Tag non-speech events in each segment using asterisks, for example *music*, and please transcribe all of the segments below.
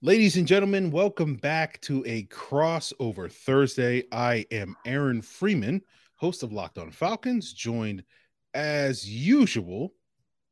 Ladies and gentlemen, welcome back to a crossover Thursday. I am Aaron Freeman, host of Locked On Falcons, joined as usual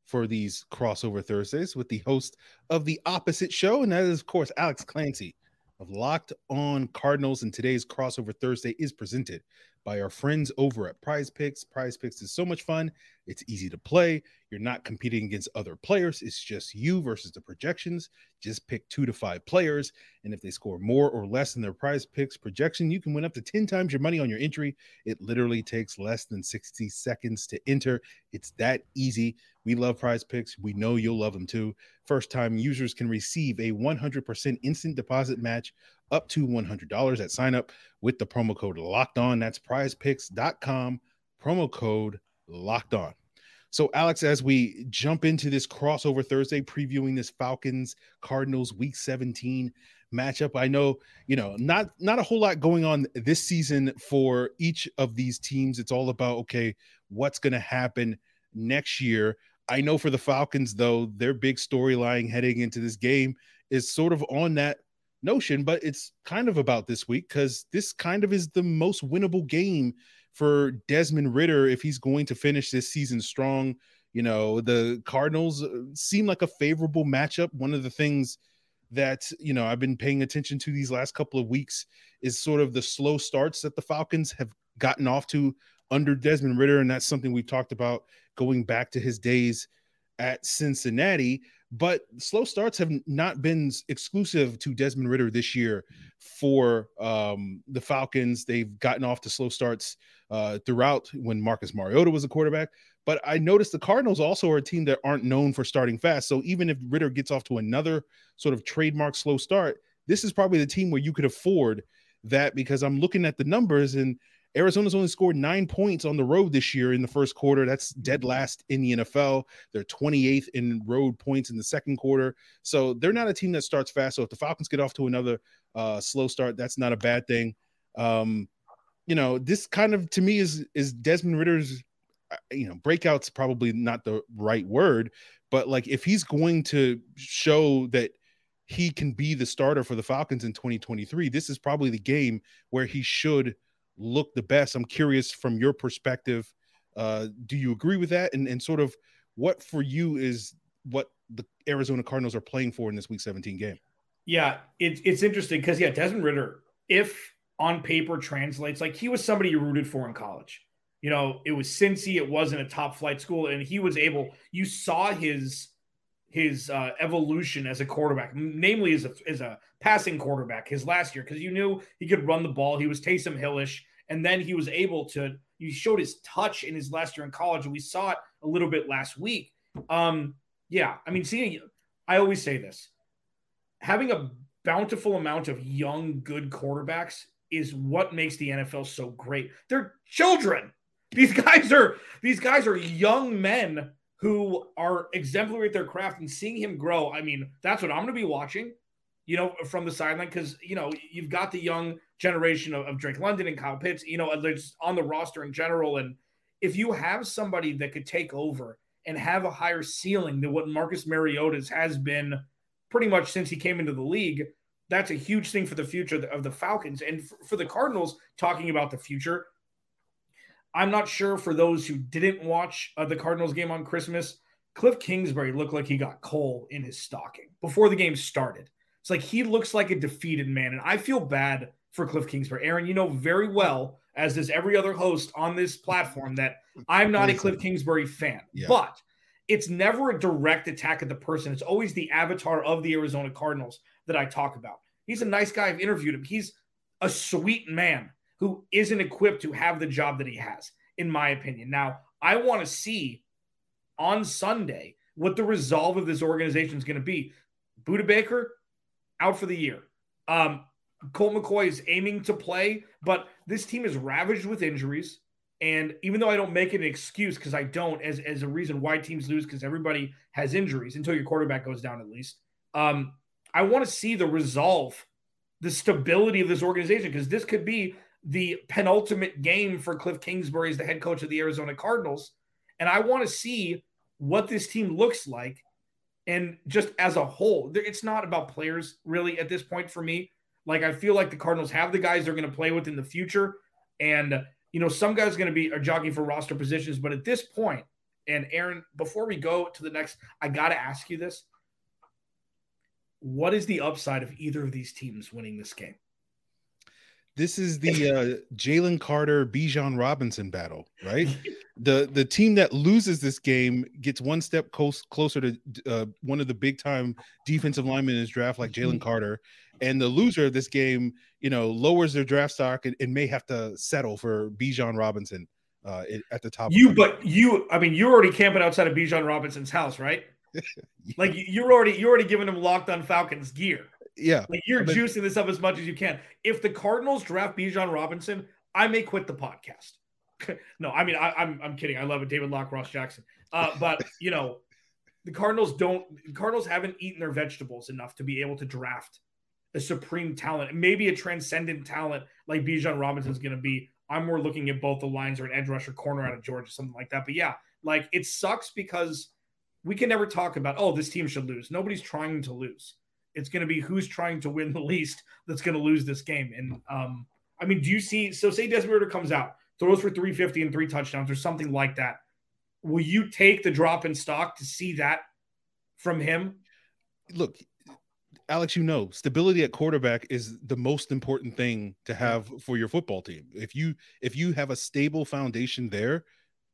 for these crossover Thursdays with the host of the opposite show, and that is, of course, Alex Clancy of Locked On Cardinals. And today's crossover Thursday is presented by our friends over at Prize Picks. Prize Picks is so much fun. It's easy to play. You're not competing against other players. It's just you versus the projections. Just pick two to five players. And if they score more or less than their prize picks projection, you can win up to 10 times your money on your entry. It literally takes less than 60 seconds to enter. It's that easy. We love prize picks. We know you'll love them too. First time users can receive a 100% instant deposit match up to $100 at sign up with the promo code locked on. That's prizepicks.com, promo code locked on. So, Alex, as we jump into this crossover Thursday, previewing this Falcons Cardinals Week 17 matchup, I know you know not not a whole lot going on this season for each of these teams. It's all about okay, what's going to happen next year. I know for the Falcons, though, their big storyline heading into this game is sort of on that notion, but it's kind of about this week because this kind of is the most winnable game for Desmond Ridder if he's going to finish this season strong. You know, the Cardinals uh, seem like a favorable matchup. One of the things that, you know, I've been paying attention to these last couple of weeks is sort of the slow starts that the Falcons have gotten off to under Desmond Ridder, And that's something we've talked about going back to his days at Cincinnati but slow starts have not been exclusive to Desmond Ridder this year for um, the Falcons. They've gotten off to slow starts uh, throughout when Marcus Mariota was a quarterback. But I noticed the Cardinals also are a team that aren't known for starting fast. So even if Ridder gets off to another sort of trademark slow start, this is probably the team where you could afford that because I'm looking at the numbers and Arizona's only scored nine points on the road this year in the first quarter. That's dead last in the NFL. They're 28th in road points in the second quarter. So they're not a team that starts fast. So if the Falcons get off to another uh, slow start, that's not a bad thing. Um, you know, this kind of to me is is Desmond Ridder's, uh, you know, breakout's probably not the right word, but like if he's going to show that he can be the starter for the Falcons in 2023, this is probably the game where he should – look the best. I'm curious from your perspective. Uh, do you agree with that? And and sort of what for you is what the Arizona Cardinals are playing for in this Week 17 game? Yeah, it's it's interesting because yeah, Desmond Ridder, if on paper translates like he was somebody you rooted for in college. You know, it was Cincy, it wasn't a top flight school, and he was able. You saw his his uh, evolution as a quarterback, namely as a, as a passing quarterback his last year, because you knew he could run the ball. He was Taysom Hillish, and then he was able to. He showed his touch in his last year in college, and we saw it a little bit last week. Um, yeah, I mean, seeing. I always say this: having a bountiful amount of young, good quarterbacks is what makes the NFL so great. They're children. These *laughs* guys are these guys are young men who are exemplary at their craft and seeing him grow. I mean, that's what I'm going to be watching, you know, from the sideline because, you know, you've got the young generation of, of Drake London and Kyle Pitts, you know, on the roster in general. And if you have somebody that could take over and have a higher ceiling than what Marcus Mariota's has been pretty much since he came into the league, that's a huge thing for the future of the Falcons. And for the Cardinals, talking about the future, I'm not sure for those who didn't watch uh, the Cardinals game on Christmas, Cliff Kingsbury looked like he got coal in his stocking before the game started. It's like he looks like a defeated man. And I feel bad for Cliff Kingsbury. Aaron, you know very well, as does every other host on this platform, that I'm not a Cliff Kingsbury fan. Yeah. But it's never a direct attack at the person. It's always the avatar of the Arizona Cardinals that I talk about. He's a nice guy. I've interviewed him. He's a sweet man who isn't equipped to have the job that he has, in my opinion. Now, I want to see on Sunday what the resolve of this organization is going to be. Budda Baker out for the year. Um, Colt McCoy is aiming to play, but this team is ravaged with injuries. And even though I don't make an excuse, because I don't, as, as a reason why teams lose, because everybody has injuries until your quarterback goes down at least. Um, I want to see the resolve, the stability of this organization, because this could be the penultimate game for Cliff Kingsbury as the head coach of the Arizona Cardinals. And I want to see what this team looks like And just as a whole, it's not about players really at this point for me. Like I feel like the Cardinals have the guys they're going to play with in the future, and you know some guys are going to be are jockeying for roster positions. But at this point, and Aaron, before we go to the next, I got to ask you this: What is the upside of either of these teams winning this game? This is the uh, Jalen Carter Bijan Robinson battle, right? *laughs* the The team that loses this game gets one step close, closer to uh, one of the big time defensive linemen in his draft, like Jalen Carter, and the loser of this game, you know, lowers their draft stock and, and may have to settle for Bijan Robinson uh, at the top. You, but you, I mean, you're already camping outside of Bijan Robinson's house, right? *laughs* yeah. Like you're already you're already giving him locked on Falcons gear yeah. Like you're juicing this up as much as you can. If the Cardinals draft Bijan Robinson, I may quit the podcast. *laughs* no, I mean I, am I'm, I'm kidding. I love it, David Locke, Ross Jackson. Uh, but *laughs* you know, the Cardinals don't. The Cardinals haven't eaten their vegetables enough to be able to draft a supreme talent, maybe a transcendent talent like Bijan Robinson is going to be. I'm more looking at both the lines or an edge rusher corner out of Georgia, something like that. But yeah, like it sucks because we can never talk about oh this team should lose. Nobody's trying to lose. It's going to be who's trying to win the least that's going to lose this game. And um, I mean, do you see? So say Desmond Ridder comes out, throws for 350 and three touchdowns or something like that. Will you take the drop in stock to see that from him? Look, Alex, you know, stability at quarterback is the most important thing to have for your football team. If you if you have a stable foundation there,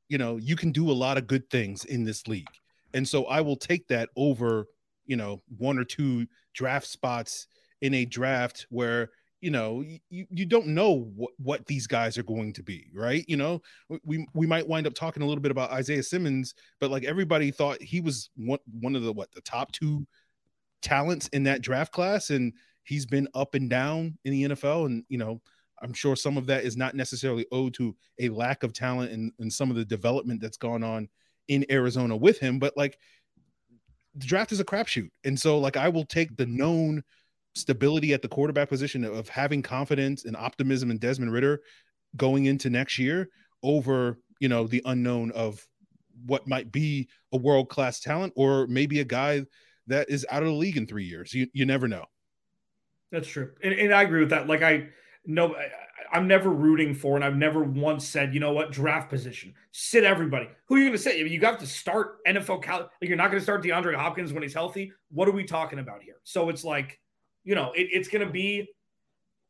you know, you can do a lot of good things in this league. And so I will take that over, you know, one or two draft spots in a draft where you know you, you don't know what, what these guys are going to be right? You know we we might wind up talking a little bit about isaiah simmons but like everybody thought he was one, one of the what the top two talents in that draft class and he's been up and down in the nfl and you know i'm sure some of that is not necessarily owed to a lack of talent and, and some of the development that's gone on in arizona with him but like the draft is a crapshoot. And so, like, I will take the known stability at the quarterback position of having confidence and optimism in Desmond Ridder going into next year over, you know, the unknown of what might be a world class talent or maybe a guy that is out of the league in three years. You, you never know. That's true. And, and I agree with that. Like, I, no, I'm never rooting for, and I've never once said, you know what, draft position, sit everybody. Who are you going to say? You got to start NFL. Cal- you're not going to start DeAndre Hopkins when he's healthy. What are we talking about here? So it's like, you know, it, it's going to be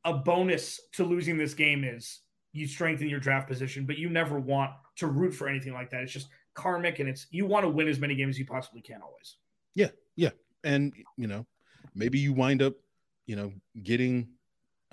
a bonus to losing this game is you strengthen your draft position, but you never want to root for anything like that. It's just karmic, and it's you want to win as many games as you possibly can always. Yeah, yeah, and you know, maybe you wind up, you know, getting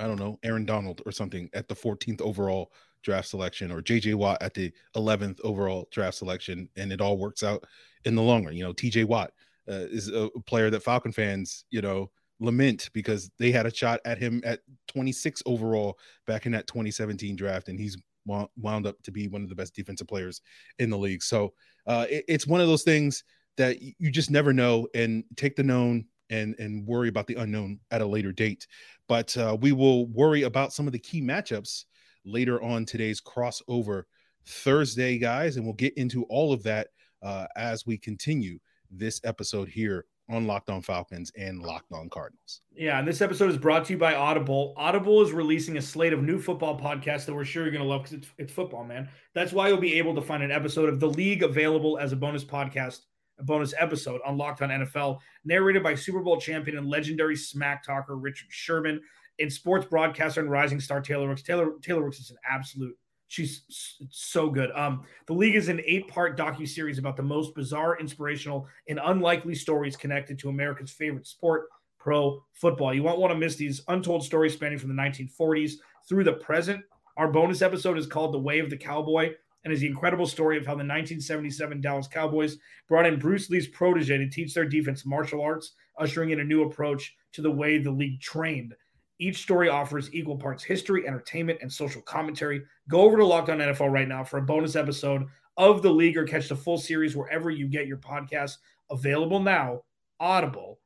I don't know, Aaron Donald or something at the 14th overall draft selection or JJ Watt at the 11th overall draft selection and it all works out in the long run. You know, TJ Watt uh, is a player that Falcon fans, you know, lament because they had a shot at him at 26 overall back in that 2017 draft and he's wound up to be one of the best defensive players in the league. So uh, it, it's one of those things that you just never know and take the known and and worry about the unknown at a later date. But uh, we will worry about some of the key matchups later on today's crossover Thursday, guys, and we'll get into all of that uh, as we continue this episode here on Locked On Falcons and Locked On Cardinals. Yeah, and this episode is brought to you by Audible. Audible is releasing a slate of new football podcasts that we're sure you're going to love because it's, it's football, man. That's why you'll be able to find an episode of The League available as a bonus podcast a bonus episode on Locked On NFL, narrated by Super Bowl champion and legendary smack talker Richard Sherman and sports broadcaster and rising star Taylor Rooks. Taylor Taylor Rooks is an absolute. She's so good. Um, the league is an eight-part docu series about the most bizarre, inspirational, and unlikely stories connected to America's favorite sport, pro football. You won't want to miss these untold stories spanning from the 1940s through the present. Our bonus episode is called "The Way of the Cowboy." And is the incredible story of how the 1977 Dallas Cowboys brought in Bruce Lee's protege to teach their defense martial arts, ushering in a new approach to the way the league trained. Each story offers equal parts history, entertainment, and social commentary. Go over to Locked On NFL right now for a bonus episode of the league or catch the full series wherever you get your podcasts. Available now, Audible.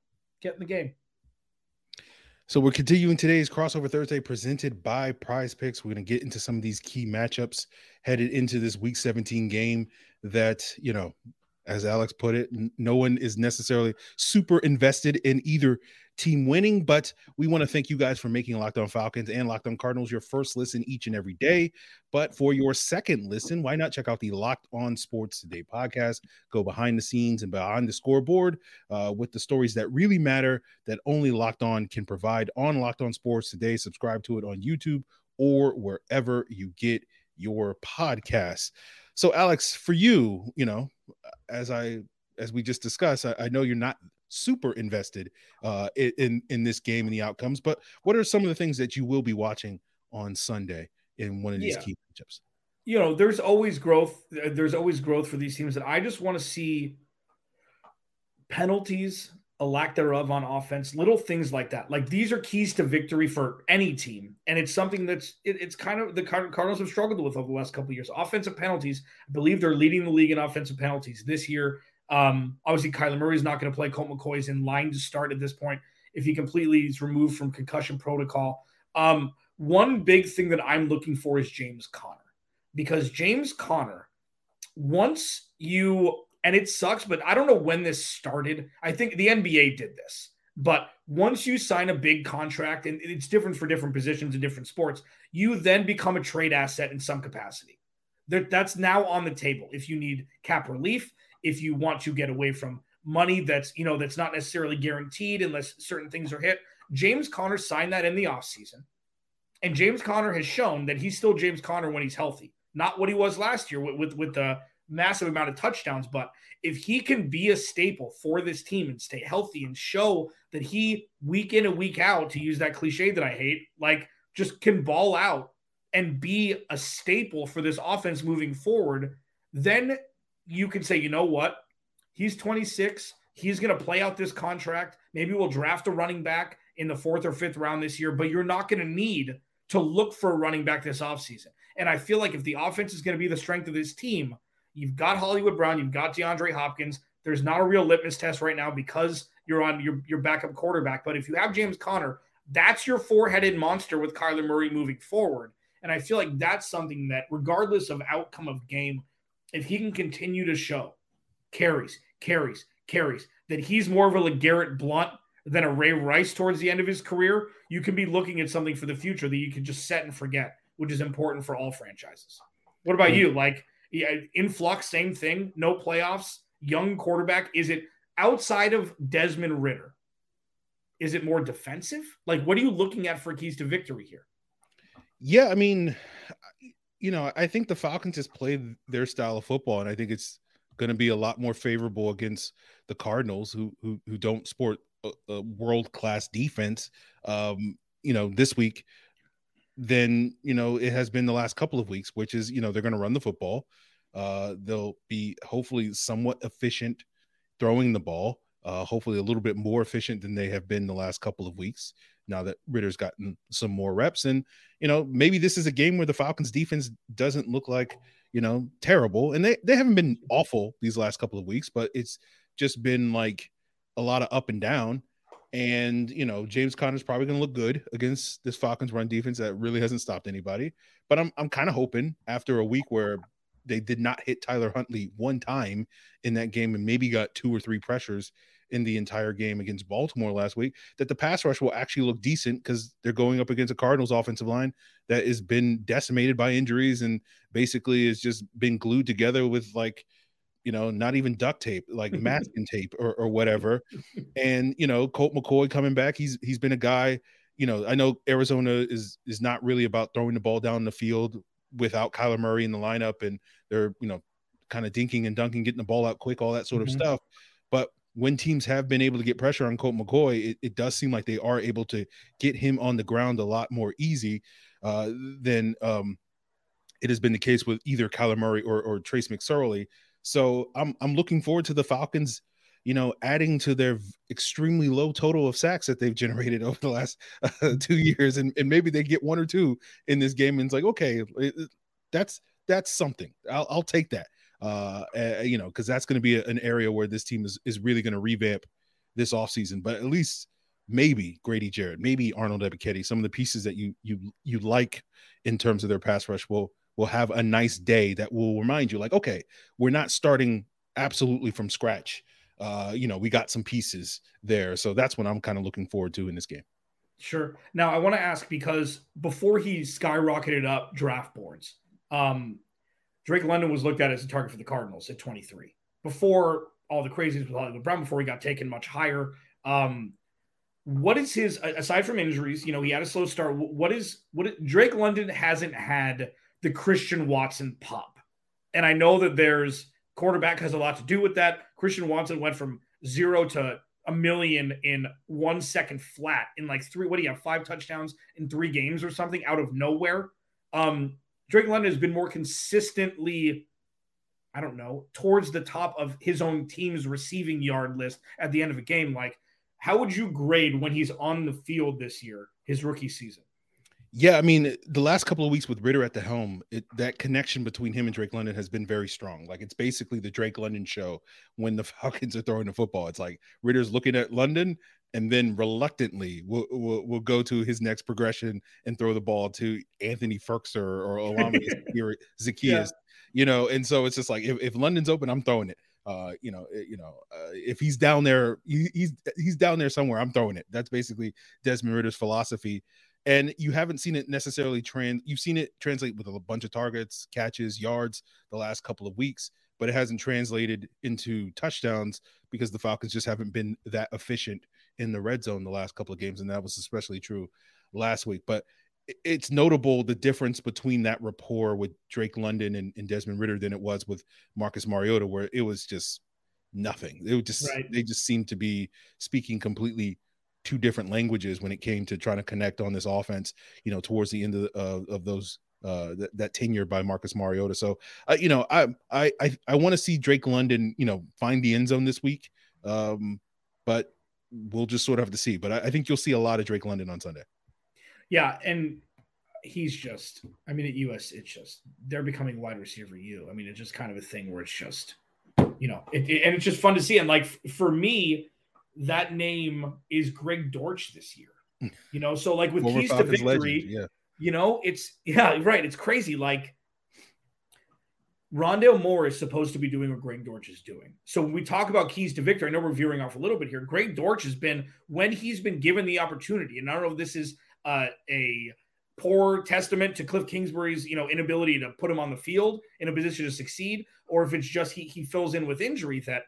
Get in the game. So we're continuing today's crossover Thursday presented by Prize Picks. We're going to get into some of these key matchups headed into this Week 17 game that you know as Alex put it, no one is necessarily super invested in either team winning. But we want to thank you guys for making Locked On Falcons and Locked On Cardinals your first listen each and every day. But for your second listen, why not check out the Locked On Sports Today podcast? Go behind the scenes and behind the scoreboard uh, with the stories that really matter that only Locked On can provide on Locked On Sports Today. Subscribe to it on YouTube or wherever you get your podcasts. So, Alex, for you, you know, as I as we just discussed, I, I know you're not super invested uh, in in this game and the outcomes. But what are some of the things that you will be watching on Sunday in one of these yeah. key matchups? You know, there's always growth. There's always growth for these teams, and I just want to see penalties, a lack thereof on offense, little things like that. Like these are keys to victory for any team, and it's something that's it, it's kind of the Cardinals have struggled with over the last couple years. Offensive penalties, I believe they're leading the league in offensive penalties this year. Um, obviously, Kyler Murray is not going to play. Colt McCoy is in line to start at this point if he completely is removed from concussion protocol. Um, one big thing that I'm looking for is James Conner because James Conner, once you, and it sucks, but I don't know when this started. I think the NBA did this. But once you sign a big contract, and it's different for different positions in different sports, you then become a trade asset in some capacity. That's now on the table. If you need cap relief, if you want to get away from money that's you know that's not necessarily guaranteed unless certain things are hit. James Conner signed that in the offseason. And James Conner has shown that he's still James Conner when he's healthy. Not what he was last year with, with, with the massive amount of touchdowns, but if he can be a staple for this team and stay healthy and show that he week in and week out, to use that cliche that I hate, like just can ball out and be a staple for this offense moving forward, then you can say, you know what? He's 26. He's going to play out this contract. Maybe we'll draft a running back in the fourth or fifth round this year, but you're not going to need to look for a running back this offseason. And I feel like if the offense is going to be the strength of this team, you've got Hollywood Brown, you've got DeAndre Hopkins. There's not a real litmus test right now because you're on your, your backup quarterback. But if you have James Conner, that's your four headed monster with Kyler Murray moving forward. And I feel like that's something that, regardless of outcome of game, if he can continue to show carries, carries, carries, that he's more of a LeGarrette Blunt than a Ray Rice towards the end of his career, you can be looking at something for the future that you can just set and forget, which is important for all franchises. What about hmm. you? Like yeah, in flux, same thing, no playoffs, young quarterback. Is it outside of Desmond Ridder? Is it more defensive? Like, what are you looking at for keys to victory here? Yeah, I mean, you know, I think the Falcons just played their style of football, and I think it's going to be a lot more favorable against the Cardinals, who who, who don't sport a, a world class defense. Um, you know, this week than you know it has been the last couple of weeks, which is you know they're going to run the football. Uh, they'll be hopefully somewhat efficient throwing the ball. Uh, hopefully a little bit more efficient than they have been the last couple of weeks now that Ridder's gotten some more reps. And, you know, maybe this is a game where the Falcons defense doesn't look like, you know, terrible. And they, they haven't been awful these last couple of weeks, but it's just been like a lot of up and down. And, you know, James Conner's probably going to look good against this Falcons run defense that really hasn't stopped anybody. But I'm, I'm kind of hoping after a week where they did not hit Tyler Huntley one time in that game and maybe got two or three pressures in the entire game against Baltimore last week, that the pass rush will actually look decent because they're going up against a Cardinals offensive line that has been decimated by injuries and basically has just been glued together with like, you know, not even duct tape, like *laughs* masking tape or, or whatever. And, you know, Colt McCoy coming back, he's he's been a guy, you know, I know Arizona is is not really about throwing the ball down the field without Kyler Murray in the lineup and they're, you know, kind of dinking and dunking, getting the ball out quick, all that sort mm-hmm. of stuff. But when teams have been able to get pressure on Colt McCoy, it, it, does seem like they are able to get him on the ground a lot more easy uh, than um, it has been the case with either Kyler Murray or, or Trace McSorley. So I'm I'm looking forward to the Falcons, you know, adding to their extremely low total of sacks that they've *laughs* generated over the last uh, *laughs* two years, and, and maybe they get one or two in this game, and it's like okay, that's that's something. I'll, I'll take that uh, uh, you know, because that's going to be a, an area where this team is is really going to revamp this offseason. But at least maybe Grady Jarrett, maybe Arnold Ebiketie, some of the pieces that you you you like in terms of their pass rush will will have a nice day that will remind you, like, okay, we're not starting absolutely from scratch. Uh, you know, we got some pieces there. So that's what I'm kind of looking forward to in this game. Sure. Now I want to ask because before he skyrocketed up draft boards, um, Drake London was looked at as a target for the Cardinals at 23. Before all the crazies with Hollywood Brown, before he got taken much higher. Um, what is his aside from injuries? You know, he had a slow start. What is what Drake London hasn't had the Christian Watson pop, and I know that there's quarterback has a lot to do with that. Christian Watson went from zero to a million in one second flat in like three. What do you have? Five touchdowns in three games or something out of nowhere. Um, Drake London has been more consistently, I don't know, towards the top of his own team's receiving yard list at the end of a game. Like how would you grade when he's on the field this year, his rookie season? Yeah, I mean, the last couple of weeks with Ridder at the helm, it, that connection between him and Drake London has been very strong. Like it's basically the Drake London show when the *laughs* Falcons are throwing the football. It's like Ridder's looking at London and then reluctantly will will will go to his next progression and throw the ball to Anthony Firkser or Olamide *laughs* Zaccheaus, yeah. you know. And so it's just like if, if London's open, I'm throwing it uh, you know, eh, you know, uh, if he's down there, he, he's he's down there somewhere. I'm throwing it. That's basically Desmond Ridder's philosophy, and you haven't seen it necessarily trans. You've seen it translate with a bunch of targets, catches, yards the last couple of weeks, but it hasn't translated into touchdowns because the Falcons just haven't been that efficient in the red zone the last couple of games, and that was especially true last week. But it's notable the difference between that rapport with Drake London and, and, Desmond Ridder than it was with Marcus Mariota, where it was just nothing. It was just right. they just seemed to be speaking completely two different languages when it came to trying to connect on this offense. You know, towards the end of of those uh, that, that tenure by Marcus Mariota. So, uh, you know, I I I, I want to see Drake London, you know, find the end zone this week. Um, but we'll just sort of have to see. But I, I think you'll see a lot of Drake London on Sunday. Yeah, and he's just I mean at US it's just they're becoming wide receiver you. I mean it's just kind of a thing where it's just you know, it, it, and it's just fun to see and like for me that name is Greg Dortch this year. You know, so like with keys to victory, legend, yeah. you know, it's yeah, *laughs* right, it's crazy like Rondale Moore is supposed to be doing what Greg Dortch is doing. So when we talk about keys to victory, I know we're veering off a little bit here. Greg Dortch has been when he's been given the opportunity, and I don't know if this is uh, a poor testament to Cliff Kingsbury's, you know, inability to put him on the field in a position to succeed, or if it's just he he fills in with injury that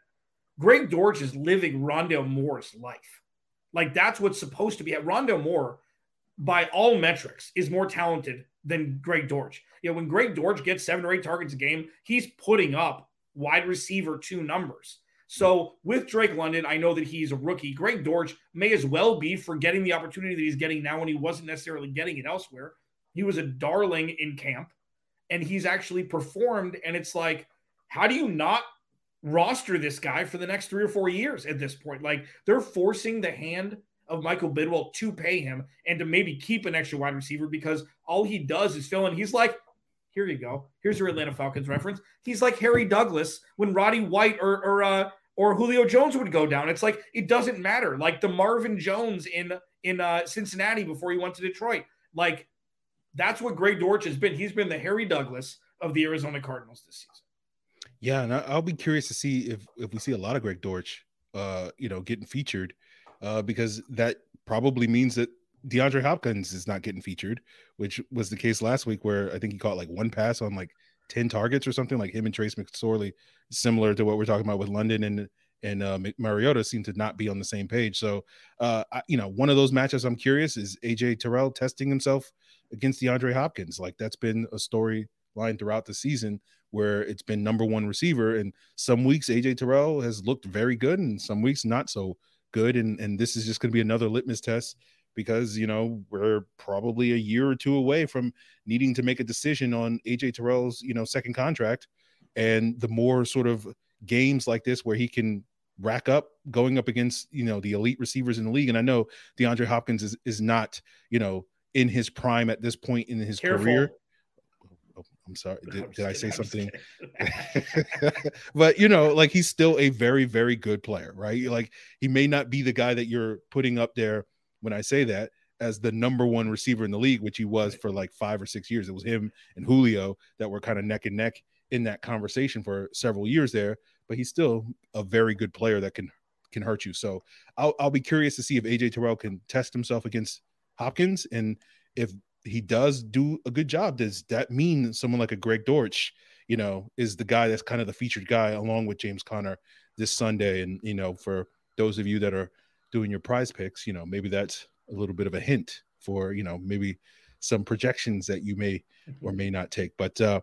Greg Dortch is living Rondale Moore's life. Like that's what's supposed to be. At Rondale Moore, by all metrics, is more talented than Greg Dortch. You know, when Greg Dortch gets seven or eight targets a game, he's putting up wide receiver two numbers. So with Drake London, I know that he's a rookie. Greg Dortch may as well be for getting the opportunity that he's getting now when he wasn't necessarily getting it elsewhere. He was a darling in camp and he's actually performed. And it's like, how do you not roster this guy for the next three or four years at this point? Like they're forcing the hand of Michael Bidwill to pay him and to maybe keep an extra wide receiver because all he does is fill in. He's like, here you go. Here's your Atlanta Falcons reference. He's like Harry Douglas when Roddy White or or uh, or Julio Jones would go down. It's like it doesn't matter. Like the Marvin Jones in in uh, Cincinnati before he went to Detroit. Like that's what Greg Dortch has been. He's been the Harry Douglas of the Arizona Cardinals this season. Yeah, and I'll be curious to see if if we see a lot of Greg Dortch, uh, you know, getting featured, uh, because that probably means that DeAndre Hopkins is not getting featured, which was the case last week where I think he caught like one pass on like 10 targets or something like him and Trace McSorley, similar to what we're talking about with London and and uh, Mariota seem to not be on the same page. So, uh, I, you know, one of those matches I'm curious is AJ Terrell testing himself against DeAndre Hopkins. Like that's been a storyline throughout the season where it's been number one receiver. And some weeks AJ Terrell has looked very good, and some weeks not so good. And and this is just going to be another litmus test because you know we're probably a year or two away from needing to make a decision on AJ Terrell's you know second contract, and the more sort of games like this where he can rack up going up against you know the elite receivers in the league, and I know DeAndre Hopkins is is not you know in his prime at this point in his Careful. career. I'm sorry. Did, did I say something? *laughs* but you know, like he's still a very, very good player, right? Like he may not be the guy that you're putting up there when I say that as the number one receiver in the league, which he was for like five or six years. It was him and Julio that were kind of neck and neck in that conversation for several years there. but he's still a very good player that can can hurt you. So I'll I'll be curious to see if AJ Terrell can test himself against Hopkins and if he does do a good job, does that mean someone like a Greg Dortch, you know, is the guy that's kind of the featured guy along with James Conner this Sunday? And you know, for those of you that are doing your prize picks, you know, maybe that's a little bit of a hint for you know maybe some projections that you may or may not take. But uh,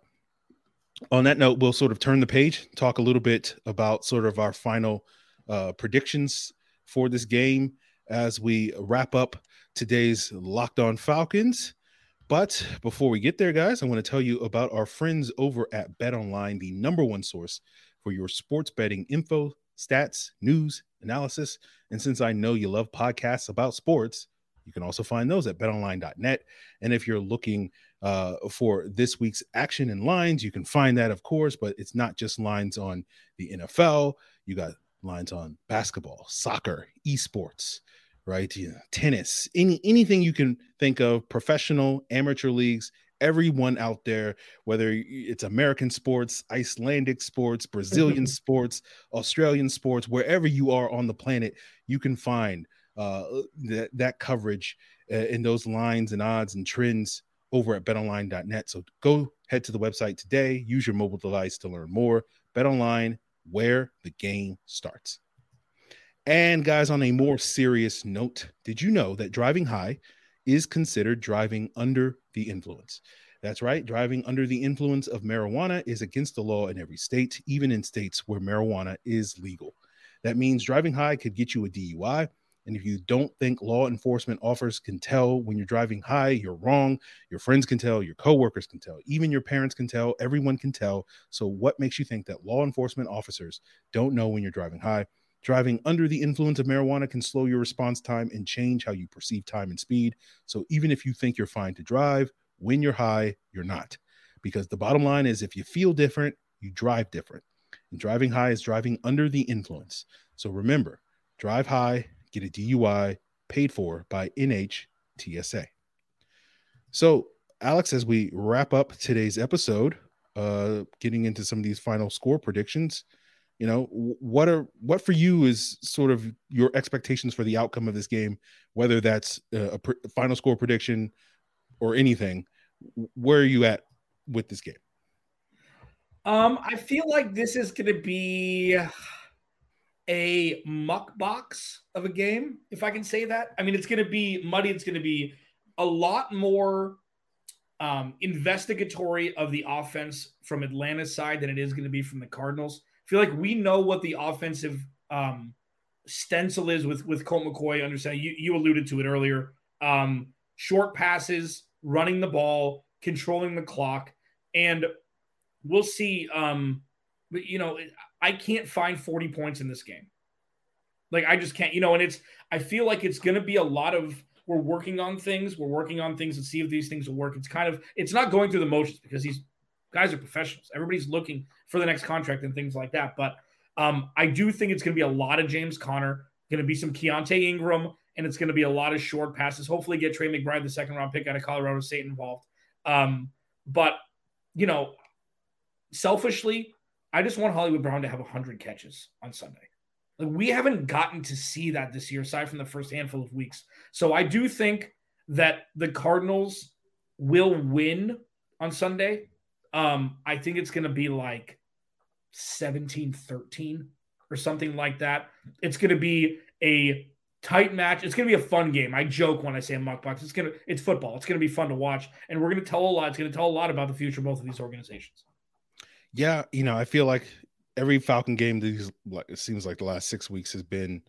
on that note, we'll sort of turn the page, talk a little bit about sort of our final uh, predictions for this game as we wrap up today's Locked On Falcons. But before we get there, guys, I want to tell you about our friends over at Bet Online, the number one source for your sports betting info, stats, news, analysis. And since I know you love podcasts about sports, you can also find those at betonline.net. And if you're looking uh, for this week's action and lines, you can find that, of course, but it's not just lines on the NFL. You got lines on basketball, soccer, esports, right? You know, tennis, any anything you can think of, professional, amateur leagues, everyone out there, whether it's American sports, Icelandic sports, Brazilian *laughs* sports, Australian sports, wherever you are on the planet, you can find uh, that that coverage uh, in those lines and odds and trends over at betonline.net. So go head to the website today, use your mobile device to learn more. BetOnline, where the game starts. And guys, on a more serious note, did you know that driving high is considered driving under the influence? That's right. Driving under the influence of marijuana is against the law in every state, even in states where marijuana is legal. That means driving high could get you a DUI, and if you don't think law enforcement officers can tell when you're driving high, you're wrong. Your friends can tell, your coworkers can tell, even your parents can tell, everyone can tell. So, what makes you think that law enforcement officers don't know when you're driving high? Driving under the influence of marijuana can slow your response time and change how you perceive time and speed. So, even if you think you're fine to drive, when you're high, you're not. Because the bottom line is if you feel different, you drive different. And driving high is driving under the influence. So, remember, drive high get a DUI paid for by NHTSA. So, Alex, as we wrap up today's episode, uh, getting into some of these final score predictions, you know, what are what for you is sort of your expectations for the outcome of this game, whether that's a, final score prediction or anything. Where are you at with this game? Um, I feel like this is going to be a muck box of a game, if I can say that. I mean, it's going to be muddy. It's going to be a lot more um, investigatory of the offense from Atlanta's side than it is going to be from the Cardinals. Feel like we know what the offensive um, stencil is with with Colt McCoy. Understand you you alluded to it earlier. Um, short passes, running the ball, controlling the clock, and we'll see. Um, you know, I can't find 40 points in this game. Like I just can't, you know, and it's I feel like it's going to be a lot of we're working on things, we're working on things and see if these things will work. It's kind of it's not going through the motions because these guys are professionals. Everybody's looking for the next contract and things like that. But um, I do think it's going to be a lot of James Conner, going to be some Keaontay Ingram, and it's going to be a lot of short passes. Hopefully, get Trey McBride, the second round pick out of Colorado State, involved. Um, but you know, selfishly, I just want Hollywood Brown to have 100 catches on Sunday. Like we haven't gotten to see that this year, aside from the first handful of weeks. So I do think that the Cardinals will win on Sunday. Um, I think it's going to be like 17 13 or something like that. It's going to be a tight match. It's going to be a fun game. I joke when I say a muck box. It's going to it's football. It's going to be fun to watch, and we're going to tell a lot. It's going to tell a lot about the future of both of these organizations. Yeah, you know, I feel like every Falcon game these like it seems like the last six weeks has been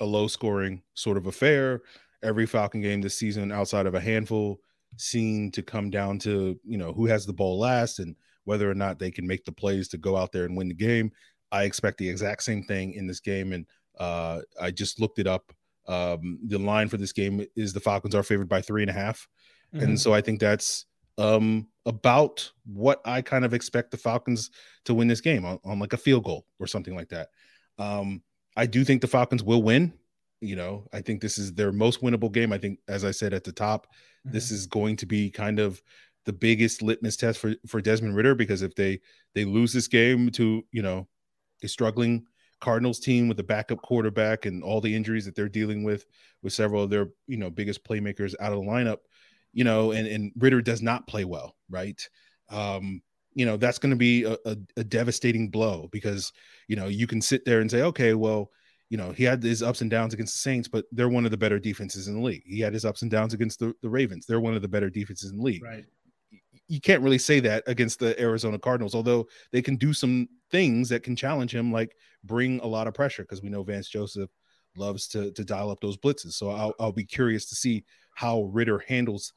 a low scoring sort of affair. Every Falcon game this season, outside of a handful, seem to come down to you know who has the ball last and whether or not they can make the plays to go out there and win the game. I expect the exact same thing in this game, and uh, I just looked it up. Um, the line for this game is the Falcons are favored by three and a half. Mm-hmm. and so I think that's um, about what I kind of expect the Falcons to win this game on, on like a field goal or something like that. Um, I do think the Falcons will win. You know, I think this is their most winnable game. I think, as I said at the top, mm-hmm. this is going to be kind of the biggest litmus test for for Desmond Ridder because if they they lose this game to you know a struggling Cardinals team with a backup quarterback and all the injuries that they're dealing with with several of their you know biggest playmakers out of the lineup, you know, and and Ridder does not play well, right? Um, you know that's going to be a, a, a, devastating blow because you know you can sit there and say, okay, well, you know he had his ups and downs against the Saints, but they're one of the better defenses in the league. He had his ups and downs against the, the Ravens. They're one of the better defenses in the league. Right you can't really say that against the Arizona Cardinals, although they can do some things that can challenge him, like bring a lot of pressure because we know Vance Joseph loves to to dial up those blitzes. So I'll I'll be curious to see how Ridder handles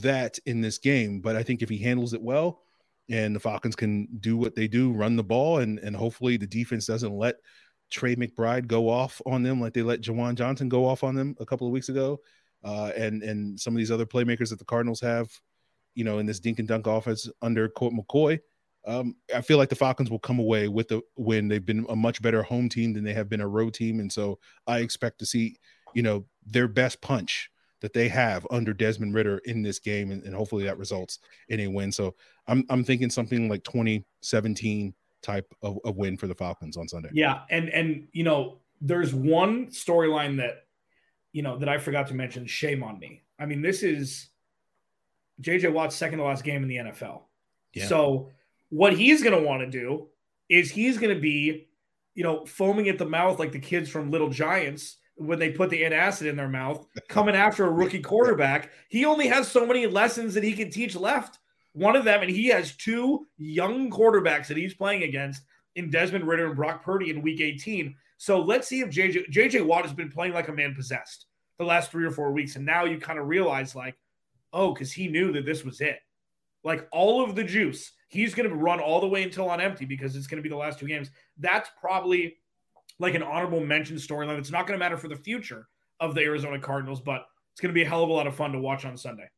that in this game. But I think if he handles it well, and the Falcons can do what they do, run the ball, and and hopefully the defense doesn't let Trey McBride go off on them like they let Juwan Johnson go off on them a couple of weeks ago, uh, and and some of these other playmakers that the Cardinals have you know, in this dink and dunk offense under Colt McCoy. Um, I feel like the Falcons will come away with the win. They've been a much better home team than they have been a road team, and so I expect to see, you know, their best punch that they have under Desmond Ridder in this game, and, and hopefully that results in a win. So I'm I'm thinking something like 2017 type of, of win for the Falcons on Sunday. Yeah, and and you know, there's one storyline that you know that I forgot to mention. Shame on me. I mean, this is JJ Watt's second to last game in the NFL. Yeah. So what he's going to want to do is he's going to be, you know, foaming at the mouth like the kids from Little Giants when they put the antacid in their mouth, coming after a rookie *laughs* quarterback. He only has so many lessons that he can teach left. One of them, and he has two young quarterbacks that he's playing against in Desmond Ridder and Brock Purdy in Week 18. So let's see if JJ JJ Watt has been playing like a man possessed the last three or four weeks, and now you kind of realize like Oh, because he knew that this was it. Like all of the juice, he's going to run all the way until on empty because it's going to be the last two games. That's probably like an honorable mention storyline. It's not going to matter for the future of the Arizona Cardinals, but it's going to be a hell of a lot of fun to watch on Sunday.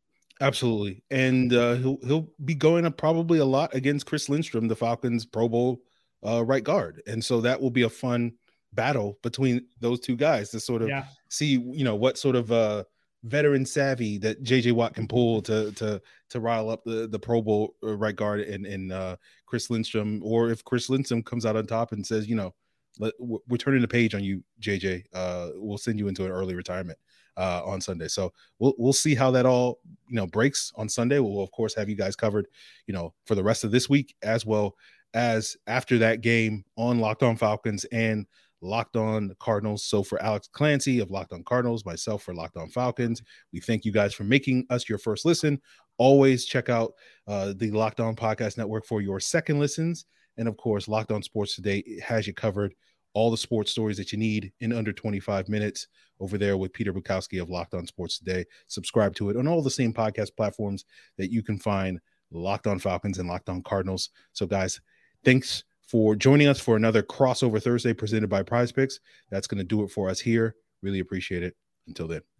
Absolutely, and uh, he'll he'll be going up probably a lot against Chris Lindstrom, the Falcons' Pro Bowl uh, right guard, and so that will be a fun battle between those two guys to sort of yeah. see you know what sort of uh, veteran savvy that JJ Watt can pull to to to rile up the the Pro Bowl uh, right guard and and uh, Chris Lindstrom, or if Chris Lindstrom comes out on top and says, you know, let, we're turning the page on you, JJ. Uh, we'll send you into an early retirement uh, on Sunday. So we'll we'll see how that all you know breaks on Sunday. We'll of course have you guys covered, you know, for the rest of this week as well as after that game on Locked On Falcons and Locked On Cardinals. So for Alex Clancy of Locked On Cardinals, myself for Locked On Falcons, we thank you guys for making us your first listen. Always check out uh, the Locked On Podcast Network for your second listens. And of course, Locked On Sports Today has you covered. All the sports stories that you need in under 25 minutes over there with Peter Bukowski of Locked On Sports Today. Subscribe to it on all the same podcast platforms that you can find Locked On Falcons and Locked On Cardinals. So, guys, thanks for joining us for another crossover Thursday presented by Prize Picks. That's going to do it for us here. Really appreciate it. Until then.